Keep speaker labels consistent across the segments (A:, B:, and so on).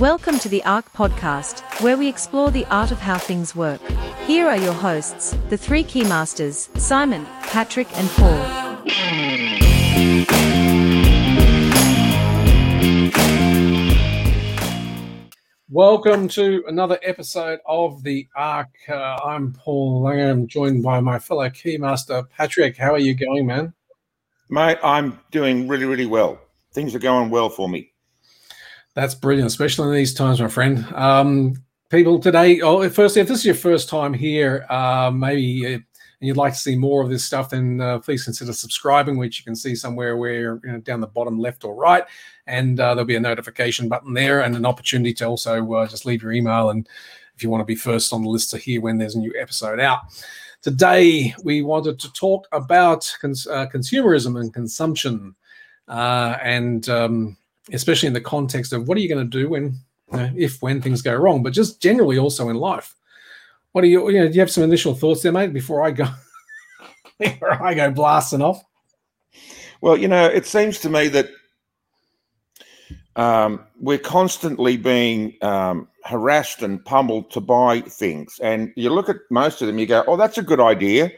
A: Welcome to the Ark podcast, where we explore the art of how things work. Here are your hosts, the three key masters Simon, Patrick, and Paul.
B: Welcome to another episode of the Ark. Uh, I'm Paul Langham, joined by my fellow keymaster Patrick. How are you going, man?
C: Mate, I'm doing really, really well. Things are going well for me.
B: That's brilliant, especially in these times, my friend. Um, people today, oh, firstly, if this is your first time here, uh, maybe uh, and you'd like to see more of this stuff, then uh, please consider subscribing, which you can see somewhere where you know, down the bottom left or right, and uh, there'll be a notification button there and an opportunity to also uh, just leave your email and if you want to be first on the list to hear when there's a new episode out. Today we wanted to talk about cons- uh, consumerism and consumption, uh, and um, especially in the context of what are you going to do when, if when things go wrong, but just generally also in life. What do you, you know, do you have some initial thoughts there, mate, before I go, before I go blasting off?
C: Well, you know, it seems to me that um, we're constantly being um, harassed and pummeled to buy things. And you look at most of them, you go, oh, that's a good idea.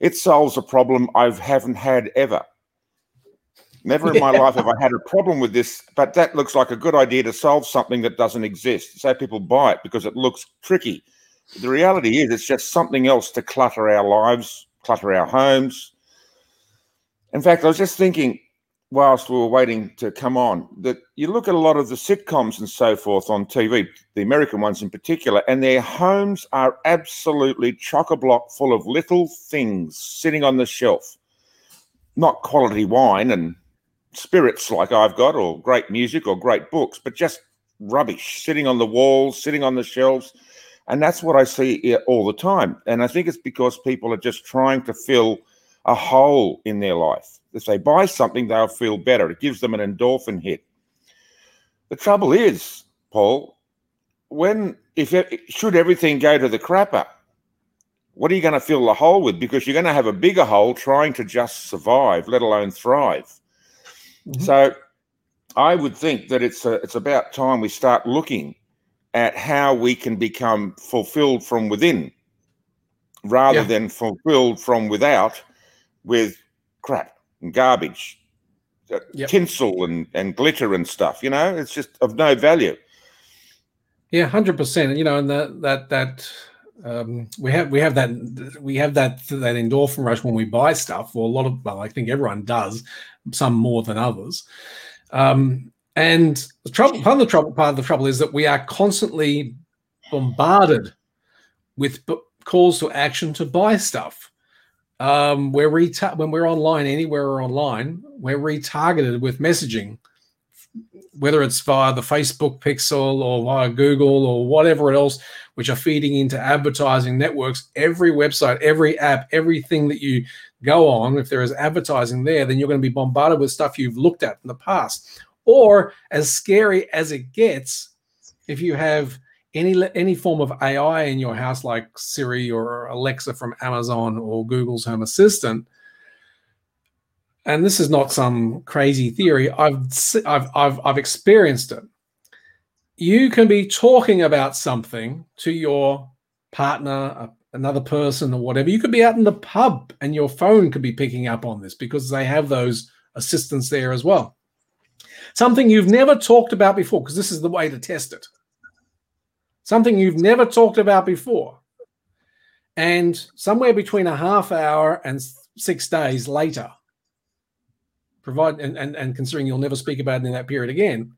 C: It solves a problem I haven't had ever. Never in my life have I had a problem with this, but that looks like a good idea to solve something that doesn't exist. So people buy it because it looks tricky. The reality is, it's just something else to clutter our lives, clutter our homes. In fact, I was just thinking, whilst we were waiting to come on, that you look at a lot of the sitcoms and so forth on TV, the American ones in particular, and their homes are absolutely chock a block full of little things sitting on the shelf. Not quality wine and spirits like I've got, or great music or great books, but just rubbish sitting on the walls, sitting on the shelves and that's what I see all the time. And I think it's because people are just trying to fill a hole in their life. If they buy something, they'll feel better. It gives them an endorphin hit. The trouble is, Paul, when if should everything go to the crapper, what are you going to fill the hole with? Because you're going to have a bigger hole trying to just survive, let alone thrive. Mm-hmm. So, I would think that it's a, it's about time we start looking at how we can become fulfilled from within rather yeah. than fulfilled from without with crap and garbage, uh, yep. tinsel and, and glitter and stuff. You know, it's just of no value.
B: Yeah, hundred percent. You know, and that that that um, we have we have that we have that that endorphin rush when we buy stuff. Well, a lot of well, I think everyone does, some more than others. Um, and the trouble, part of the trouble, part of the trouble is that we are constantly bombarded with b- calls to action to buy stuff. Um, we're reta- when we're online, anywhere we're online, we're retargeted with messaging, whether it's via the Facebook pixel or via Google or whatever else, which are feeding into advertising networks. Every website, every app, everything that you go on, if there is advertising there, then you're going to be bombarded with stuff you've looked at in the past or as scary as it gets, if you have any any form of AI in your house, like Siri or Alexa from Amazon or Google's Home Assistant, and this is not some crazy theory. I've I've I've, I've experienced it. You can be talking about something to your partner, another person, or whatever. You could be out in the pub, and your phone could be picking up on this because they have those assistants there as well. Something you've never talked about before, because this is the way to test it. Something you've never talked about before. And somewhere between a half hour and six days later, provide and, and, and considering you'll never speak about it in that period again,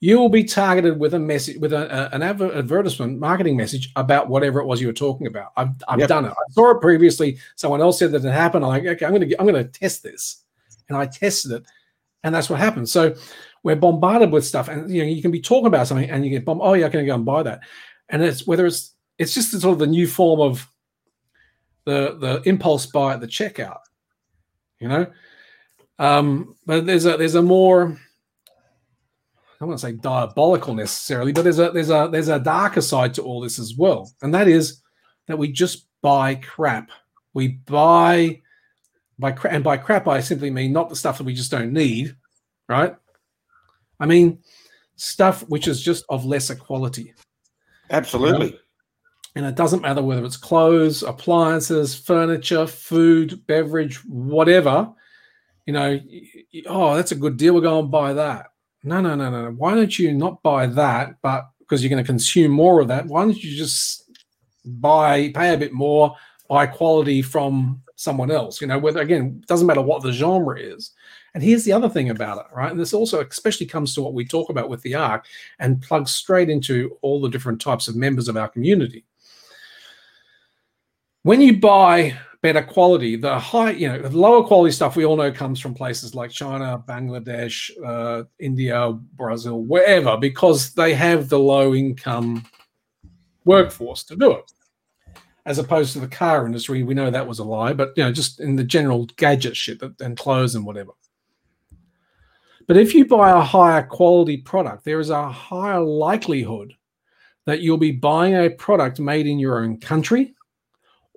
B: you will be targeted with a message with a, a, an advertisement marketing message about whatever it was you were talking about. I've, I've yep. done it. I saw it previously. Someone else said that it happened. I'm like, okay, I'm gonna I'm gonna test this, and I tested it, and that's what happened. So we're bombarded with stuff, and you know you can be talking about something, and you get bombed. Oh yeah, I can go and buy that, and it's whether it's it's just sort of the new form of the the impulse buy at the checkout, you know. Um, but there's a there's a more I don't want to say diabolical necessarily, but there's a there's a there's a darker side to all this as well, and that is that we just buy crap. We buy by crap, and by crap, I simply mean not the stuff that we just don't need, right? I mean, stuff which is just of lesser quality.
C: Absolutely.
B: And it doesn't matter whether it's clothes, appliances, furniture, food, beverage, whatever. You know, oh, that's a good deal. We're going to buy that. No, no, no, no. Why don't you not buy that, but because you're going to consume more of that, why don't you just buy, pay a bit more, buy quality from someone else? You know, whether again, doesn't matter what the genre is. And here's the other thing about it, right? And this also especially comes to what we talk about with the Ark and plugs straight into all the different types of members of our community. When you buy better quality, the high, you know, the lower quality stuff we all know comes from places like China, Bangladesh, uh, India, Brazil, wherever, because they have the low income workforce to do it. As opposed to the car industry, we know that was a lie, but you know, just in the general gadget shit and clothes and whatever. But if you buy a higher quality product, there is a higher likelihood that you'll be buying a product made in your own country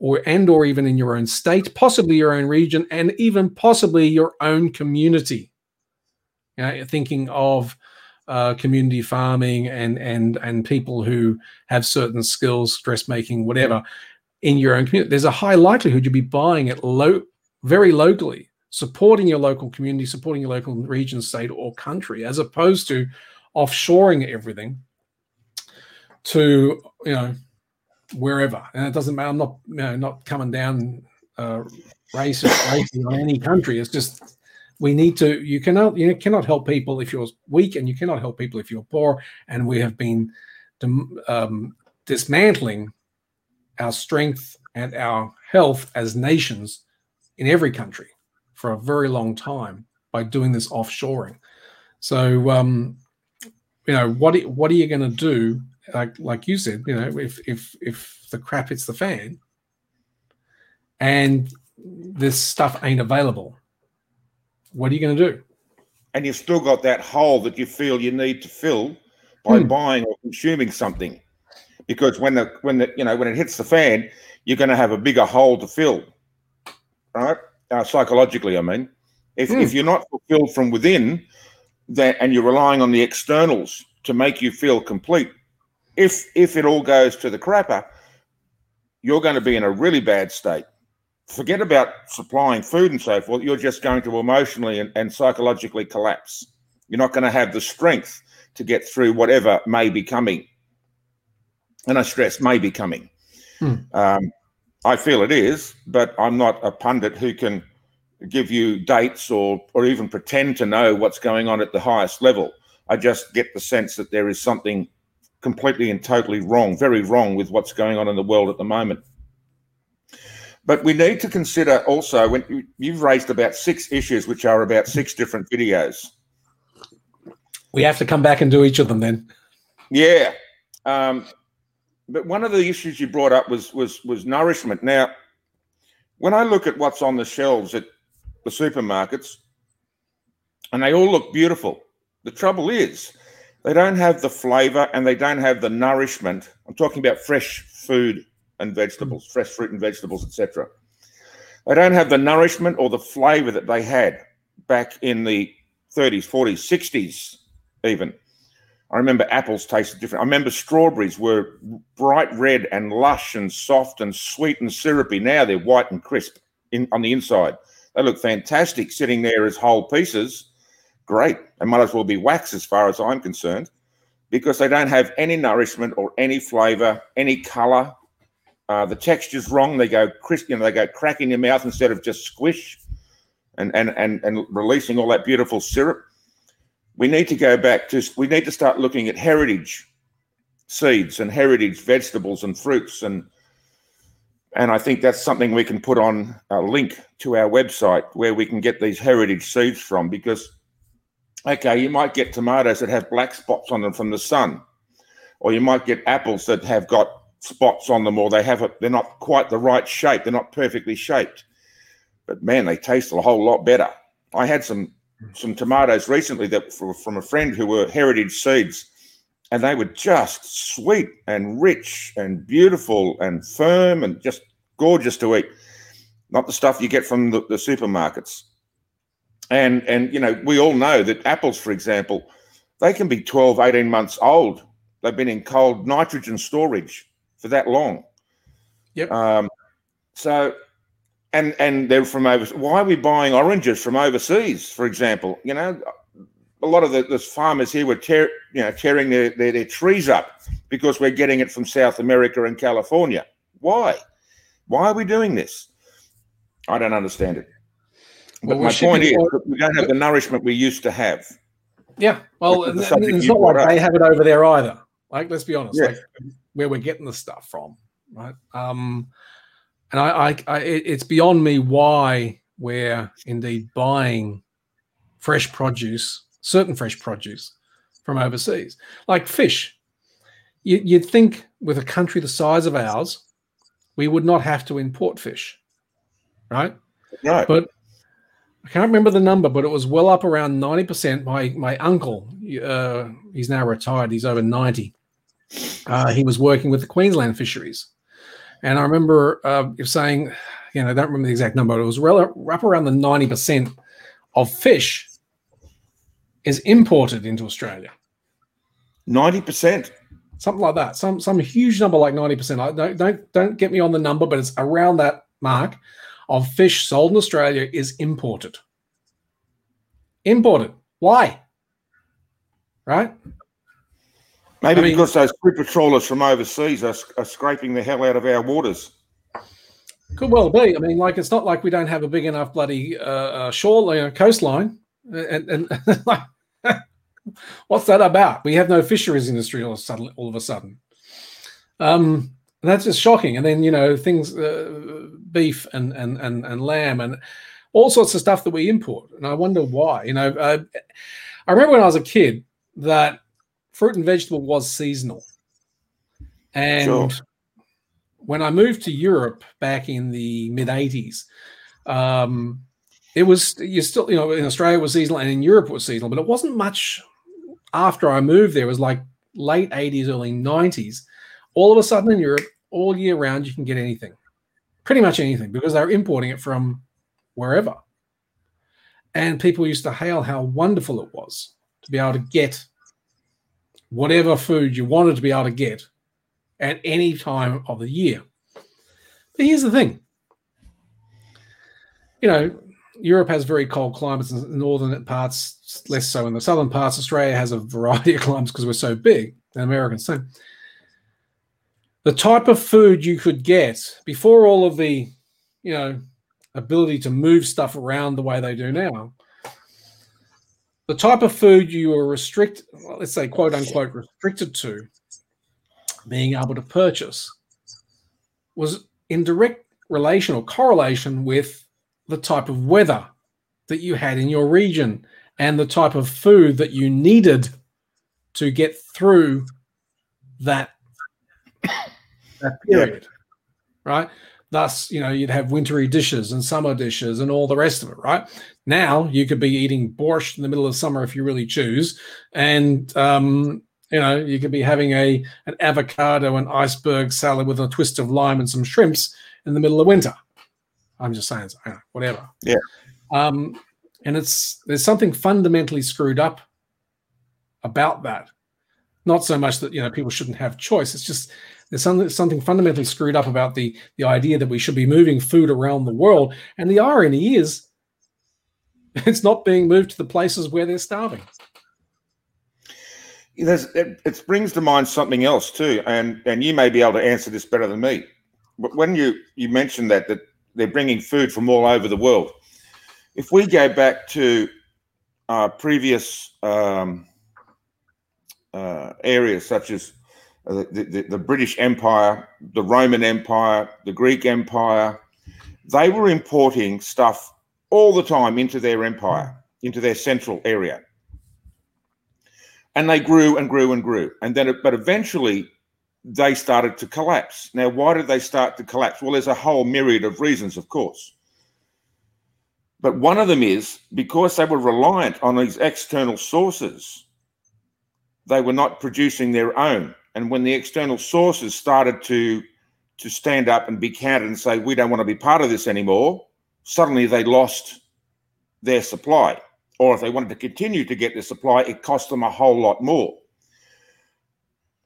B: or and or even in your own state, possibly your own region, and even possibly your own community. You know, thinking of uh, community farming and and and people who have certain skills, dressmaking, whatever, in your own community. There's a high likelihood you'll be buying it low, very locally supporting your local community, supporting your local region, state, or country, as opposed to offshoring everything to you know wherever. And it doesn't matter. I'm not you know not coming down uh, racist on any country. It's just we need to. You cannot you cannot help people if you're weak, and you cannot help people if you're poor. And we have been um, dismantling our strength and our health as nations in every country for a very long time by doing this offshoring. So, um, you know, what what are you going to do? Like like you said, you know, if if if the crap hits the fan, and this stuff ain't available, what are you going to do?
C: And you've still got that hole that you feel you need to fill by hmm. buying or consuming something, because when the when the you know when it hits the fan, you're going to have a bigger hole to fill, right? uh, psychologically, I mean. If, mm. if you're not fulfilled from within, that and you're relying on the externals to make you feel complete, if if it all goes to the crapper, you're going to be in a really bad state. Forget about supplying food and so forth. You're just going to emotionally and, and psychologically collapse. You're not going to have the strength to get through whatever may be coming. And I stress may be coming. Hmm. Um, I feel it is, but I'm not a pundit who can give you dates or or even pretend to know what's going on at the highest level. I just get the sense that there is something completely and totally wrong, very wrong with what's going on in the world at the moment. But we need to consider also when you've raised about six issues, which are about six different videos.
B: We have to come back and do each of them then.
C: Yeah. Um, but one of the issues you brought up was was was nourishment. Now, when I look at what's on the shelves at the supermarkets, and they all look beautiful, the trouble is they don't have the flavor and they don't have the nourishment. I'm talking about fresh food and vegetables, fresh fruit and vegetables, etc. They don't have the nourishment or the flavor that they had back in the 30s, 40s, 60s, even. I remember apples tasted different. I remember strawberries were bright red and lush and soft and sweet and syrupy. Now they're white and crisp in, on the inside. They look fantastic sitting there as whole pieces. Great. They might as well be wax as far as I'm concerned because they don't have any nourishment or any flavor, any color. Uh, the texture's wrong. They go crisp, you know, they go crack in your mouth instead of just squish and, and, and, and releasing all that beautiful syrup we need to go back to we need to start looking at heritage seeds and heritage vegetables and fruits and and I think that's something we can put on a link to our website where we can get these heritage seeds from because okay you might get tomatoes that have black spots on them from the sun or you might get apples that have got spots on them or they have a, they're not quite the right shape they're not perfectly shaped but man they taste a whole lot better i had some some tomatoes recently that were from a friend who were heritage seeds, and they were just sweet and rich and beautiful and firm and just gorgeous to eat. Not the stuff you get from the, the supermarkets. And and you know we all know that apples, for example, they can be 12, 18 months old. They've been in cold nitrogen storage for that long.
B: Yep.
C: Um, so, and and they're from over. Why are we buying oranges from overseas, for example? You know, a lot of the, the farmers here were tear, you know, tearing their, their, their trees up because we're getting it from South America and California. Why? Why are we doing this? I don't understand it. But
B: Well,
C: my point is, that we don't have the nourishment we used to have.
B: Yeah. Well,
C: Which is
B: and,
C: the
B: and
C: subject
B: it's not like
C: up.
B: they have it over there either. Like, let's be honest,
C: Yeah.
B: like where we're getting the stuff from, right? Um, and I, I, I it's beyond me why we're indeed buying fresh produce, certain fresh produce from overseas, like fish. You, you'd think with a country the size of ours, we would not have to import fish, right?
C: Right.
B: But I can't remember the number, but it was well up around ninety percent. My my uncle, uh, he's now retired. He's over ninety. Uh, he was working with the Queensland fisheries, and I remember uh, saying, you know, I don't remember the exact number. But it was well up around the ninety percent of fish is imported into Australia,
C: 90%.
B: something like that. Some some huge number like ninety percent. I don't don't don't get me on the number, but it's around that mark of fish sold in Australia is imported. Imported. Why? Right?
C: Maybe
B: I mean-
C: because those super trawlers from overseas are, are scraping the hell out of our waters.
B: Could well be. I mean, like it's not like we don't have a big enough bloody uh, uh, shore, coastline, and, and like, what's that about? We have no fisheries industry all of a sudden. All of a sudden, um, that's just shocking. And then you know things, uh, beef and and and and lamb and all sorts of stuff that we import. And I wonder why. You know, uh, I remember when I was a kid that fruit and vegetable was seasonal, and
C: Sure.
B: when I moved to Europe back in the mid 80s, um, it was you still, you know, in Australia it was seasonal and in Europe it was seasonal, but it wasn't much after I moved there. It was like late 80s, early 90s. All of a sudden in Europe, all year round, you can get anything, pretty much anything, because they're importing it from wherever. And people used to hail how wonderful it was to be able to get whatever food you wanted to be able to get at any time of the year. But here's the thing you know, Europe has very cold climates in the northern parts, less so in the southern parts. Australia has a variety of climates because we're so big, and Americans same. The type of food you could get before all of the, you know, ability to move stuff around the way they do now, the type of food you were restricted, let's say, quote unquote, restricted to being able to purchase was in direct relation or correlation with the type of weather that you had in your region and the type of food that you needed to get through that that period right? Thus you know you'd have wintry dishes and summer dishes and all the rest of it right? Now you could be eating borscht in the middle of summer if you really choose and um you know you could be having a an avocado and iceberg salad with a twist of lime and some shrimps in the middle of winter. I'm just saying whatever.
C: Yeah.
B: um and it's there's something fundamentally screwed up about that not so much that you know people shouldn't have choice. It's just there's something something fundamentally screwed up about the the idea that we should be moving food around the world. And the irony is it's not being moved to the places where they're starving.
C: There's, it, it brings to mind something else too, and and you may be able to answer this better than me. But when you you mentioned that that they're bringing food from all over the world, if we go back to previous um, uh, areas such as uh, the, the the British Empire, the Roman Empire, the Greek Empire, they were importing stuff all the time into their empire, into their central area. And they grew and grew and grew. And then but eventually they started to collapse. Now why did they start to collapse? Well there's a whole myriad of reasons of course. But one of them is because they were reliant on these external sources they were not producing their own and when the external sources started to to stand up and be counted and say we don't want to be part of this anymore suddenly they lost their supply or if they wanted to continue to get the supply, it cost them a whole lot more.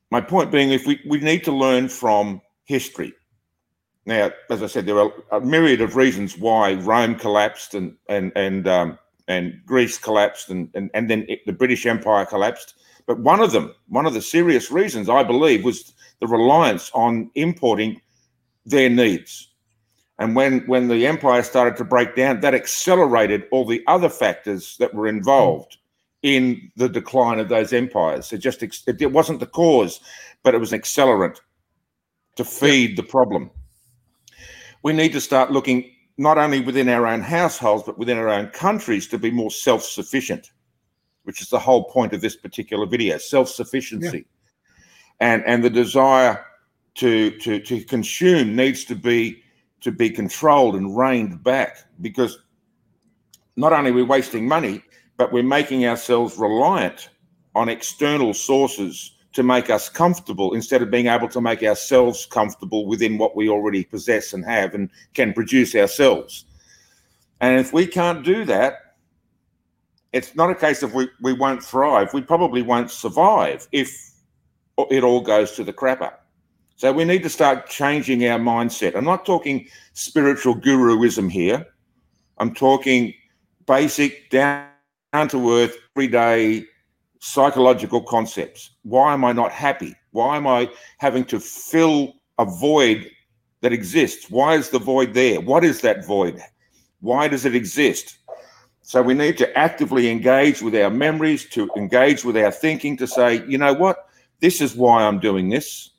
C: My point being, if we, we need to learn from history. Now, as I said, there are a myriad of reasons why Rome collapsed and and and um, and Greece collapsed and, and and then it, the British Empire collapsed. But one of them, one of the serious reasons, I believe, was the reliance on importing their needs. And when, when the empire started to break down, that accelerated all the other factors that were involved in the decline of those empires. It just it wasn't the cause, but it was an accelerant to feed the problem. We need to start looking not only within our own households, but within our own countries to be more self-sufficient, which is the whole point of this particular video, self-sufficiency. Yeah. And and the desire to to to consume needs to be to be controlled and reined back because not only are we wasting money, but we're making ourselves reliant on external sources to make us comfortable instead of being able to make ourselves comfortable within what we already possess and have and can produce ourselves. And if we can't do that, it's not a case of we, we won't thrive. We probably won't survive if it all goes to the crapper. So we need to start changing our mindset. I'm not talking spiritual guruism here. I'm talking basic, down to earth, everyday psychological concepts. Why am I not happy? Why am I having to fill a void that exists? Why is the void there? What is that void? Why does it exist? So we need to actively engage with our memories, to engage with our thinking, to say, you know what? This is why I'm doing this.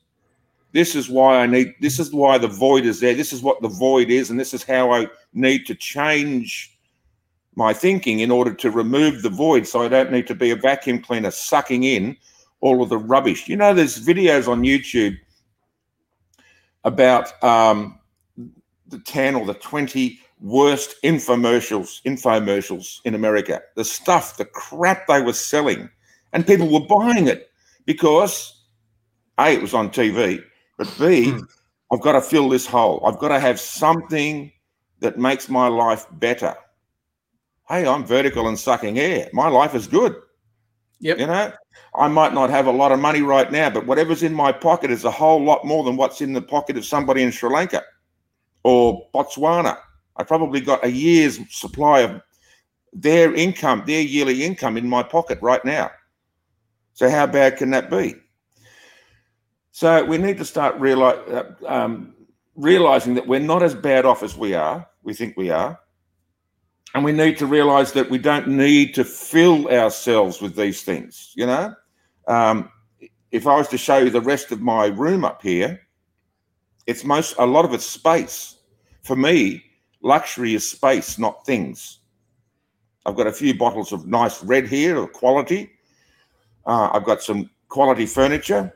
C: This is why I need, this is why the void is there. This is what the void is. And this is how I need to change my thinking in order to remove the void so I don't need to be a vacuum cleaner sucking in all of the rubbish. You know, there's videos on YouTube about um, the 10 or the 20 worst infomercials, infomercials in America. The stuff, the crap they were selling, and people were buying it because A, it was on TV, but B, mm. I've got to fill this hole. I've got to have something that makes my life better. Hey, I'm vertical and sucking air. My life is good.
B: Yep.
C: You know, I might not have a lot of money right now, but whatever's in my pocket is a whole lot more than what's in the pocket of somebody in Sri Lanka or Botswana. I probably got a year's supply of their income, their yearly income in my pocket right now. So how bad can that be? So we need to start realize, uh, um, realizing that we're not as bad off as we are. We think we are. And we need to realize that we don't need to fill ourselves with these things. You know, um, if I was to show you the rest of my room up here, it's most a lot of it's space. For me, luxury is space, not things. I've got a few bottles of nice red here of quality. Uh, I've got some quality furniture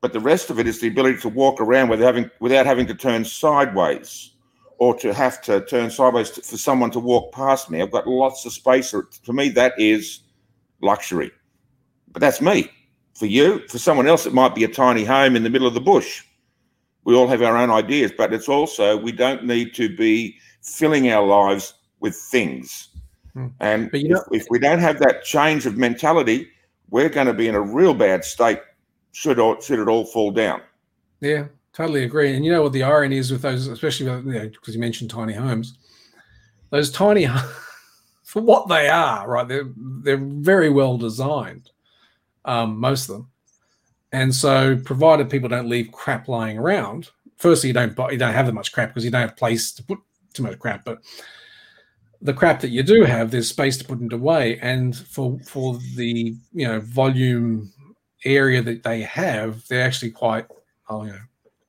C: but the rest of it is the ability to walk around without having without having to turn sideways or to have to turn sideways to, for someone to walk past me. I've got lots of space. For me, that is luxury. But that's me. For you, for someone else, it might be a tiny home in the middle of the bush. We all have our own ideas, but it's also we don't need to be filling our lives with things. Hmm. And if, know, if we don't have that change of mentality, we're going to be in a real bad state should all, should it all fall down.
B: Yeah, totally agree. And you know what the irony is with those, especially because you, know, you mentioned tiny homes, those tiny for what they are, right? They're they're very well designed, um, most of them. And so, provided people don't leave crap lying around, firstly, you don't you don't have that much crap because you don't have place to put too much crap. But the crap that you do have, there's space to put it away. And for for the you know volume area that they have, they're actually quite, oh, you know,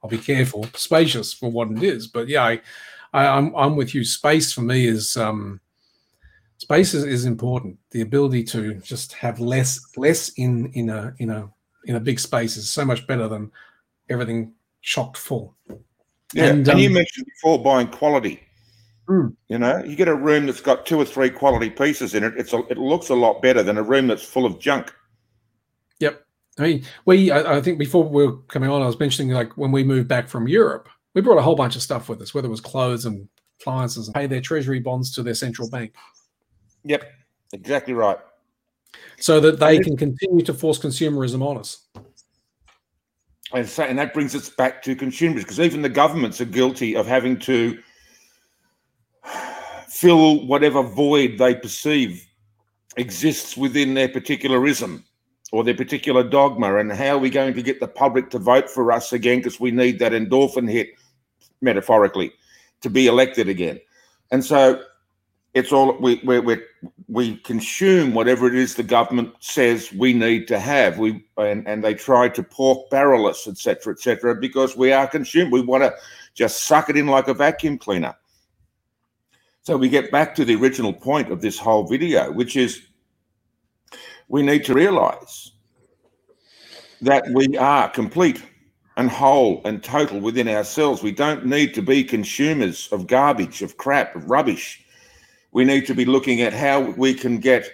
B: I'll be careful, spacious for what it is. But yeah, I, I am I'm, I'm with you. Space for me is um, space is, is important. The ability to just have less less in in a in a in a big space is so much better than everything chocked full.
C: Yeah, and, and um, you mentioned before buying quality. Mm. You know, you get a room that's got two or three quality pieces in it. It's a, it looks a lot better than a room that's full of junk.
B: Yep. I mean, we, I, I, think before we were coming on, I was mentioning like when we moved back from Europe, we brought a whole bunch of stuff with us, whether it was clothes and appliances and pay their treasury bonds to their central bank.
C: Yep. Exactly right.
B: So that they can continue to force consumerism on us.
C: And, so, and that brings us back to consumers because even the governments are guilty of having to fill whatever void they perceive exists within their particular ism or their particular dogma. And how are we going to get the public to vote for us again? Because we need that endorphin hit, metaphorically, to be elected again. And so it's all we we we we consume whatever it is the government says we need to have. We and, and they try to pork barrel us, etc., etc., because we are consumed. We want to just suck it in like a vacuum cleaner. So we get back to the original point of this whole video, which is we need to realize that we are complete and whole and total within ourselves. We don't need to be consumers of garbage, of crap, of rubbish. We need to be looking at how we can get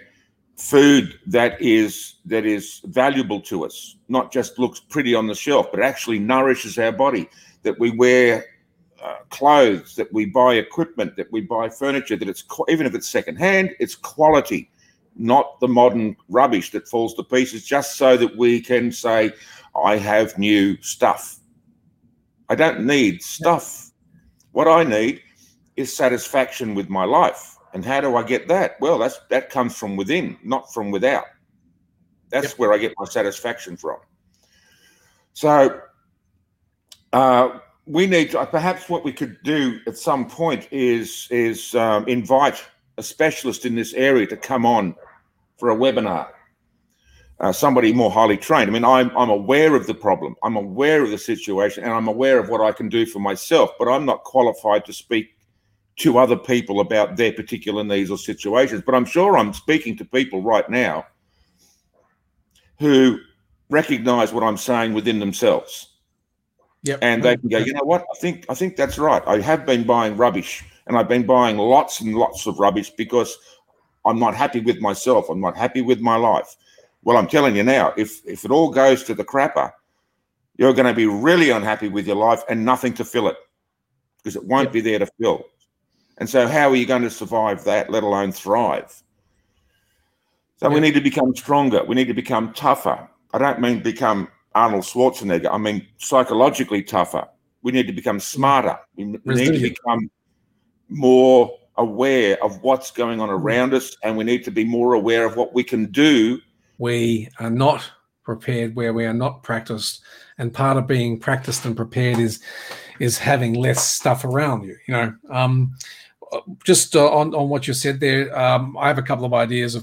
C: food that is that is valuable to us, not just looks pretty on the shelf, but actually nourishes our body. That we wear uh, clothes, that we buy equipment, that we buy furniture, that it's even if it's secondhand, it's quality, not the modern rubbish that falls to pieces, just so that we can say, I have new stuff. I don't need stuff. What I need is satisfaction with my life. And how do I get that? Well, that's that comes from within, not from without. That's yep. where I get my satisfaction from. So uh, we need to, perhaps what we could do at some point is is um, invite a specialist in this area to come on for a webinar. Uh, somebody more highly trained. I mean, I'm I'm aware of the problem. I'm aware of the situation, and I'm aware of what I can do for myself. But I'm not qualified to speak to other people about their particular needs or situations. But I'm sure I'm speaking to people right now who recognize what I'm saying within themselves
B: Yep.
C: And they can go, you know what? I think I think that's right. I have been buying rubbish and I've been buying lots and lots of rubbish because I'm not happy with myself. I'm not happy with my life. Well, I'm telling you now, if if it all goes to the crapper, you're going to be really unhappy with your life and nothing to fill it because it won't yep. be there to fill. And so, how are you going to survive that, let alone thrive? So, yep. we need to become stronger. We need to become tougher. I don't mean become Arnold Schwarzenegger. I mean, psychologically tougher. We need to become smarter. We need to become more aware of what's going on around us, and we need to be more aware of what we can do.
B: We are not prepared where we are not practiced, and part of being practiced and prepared is is having less stuff around you. You know, um, just uh, on on what you said there, um, I have a couple of ideas of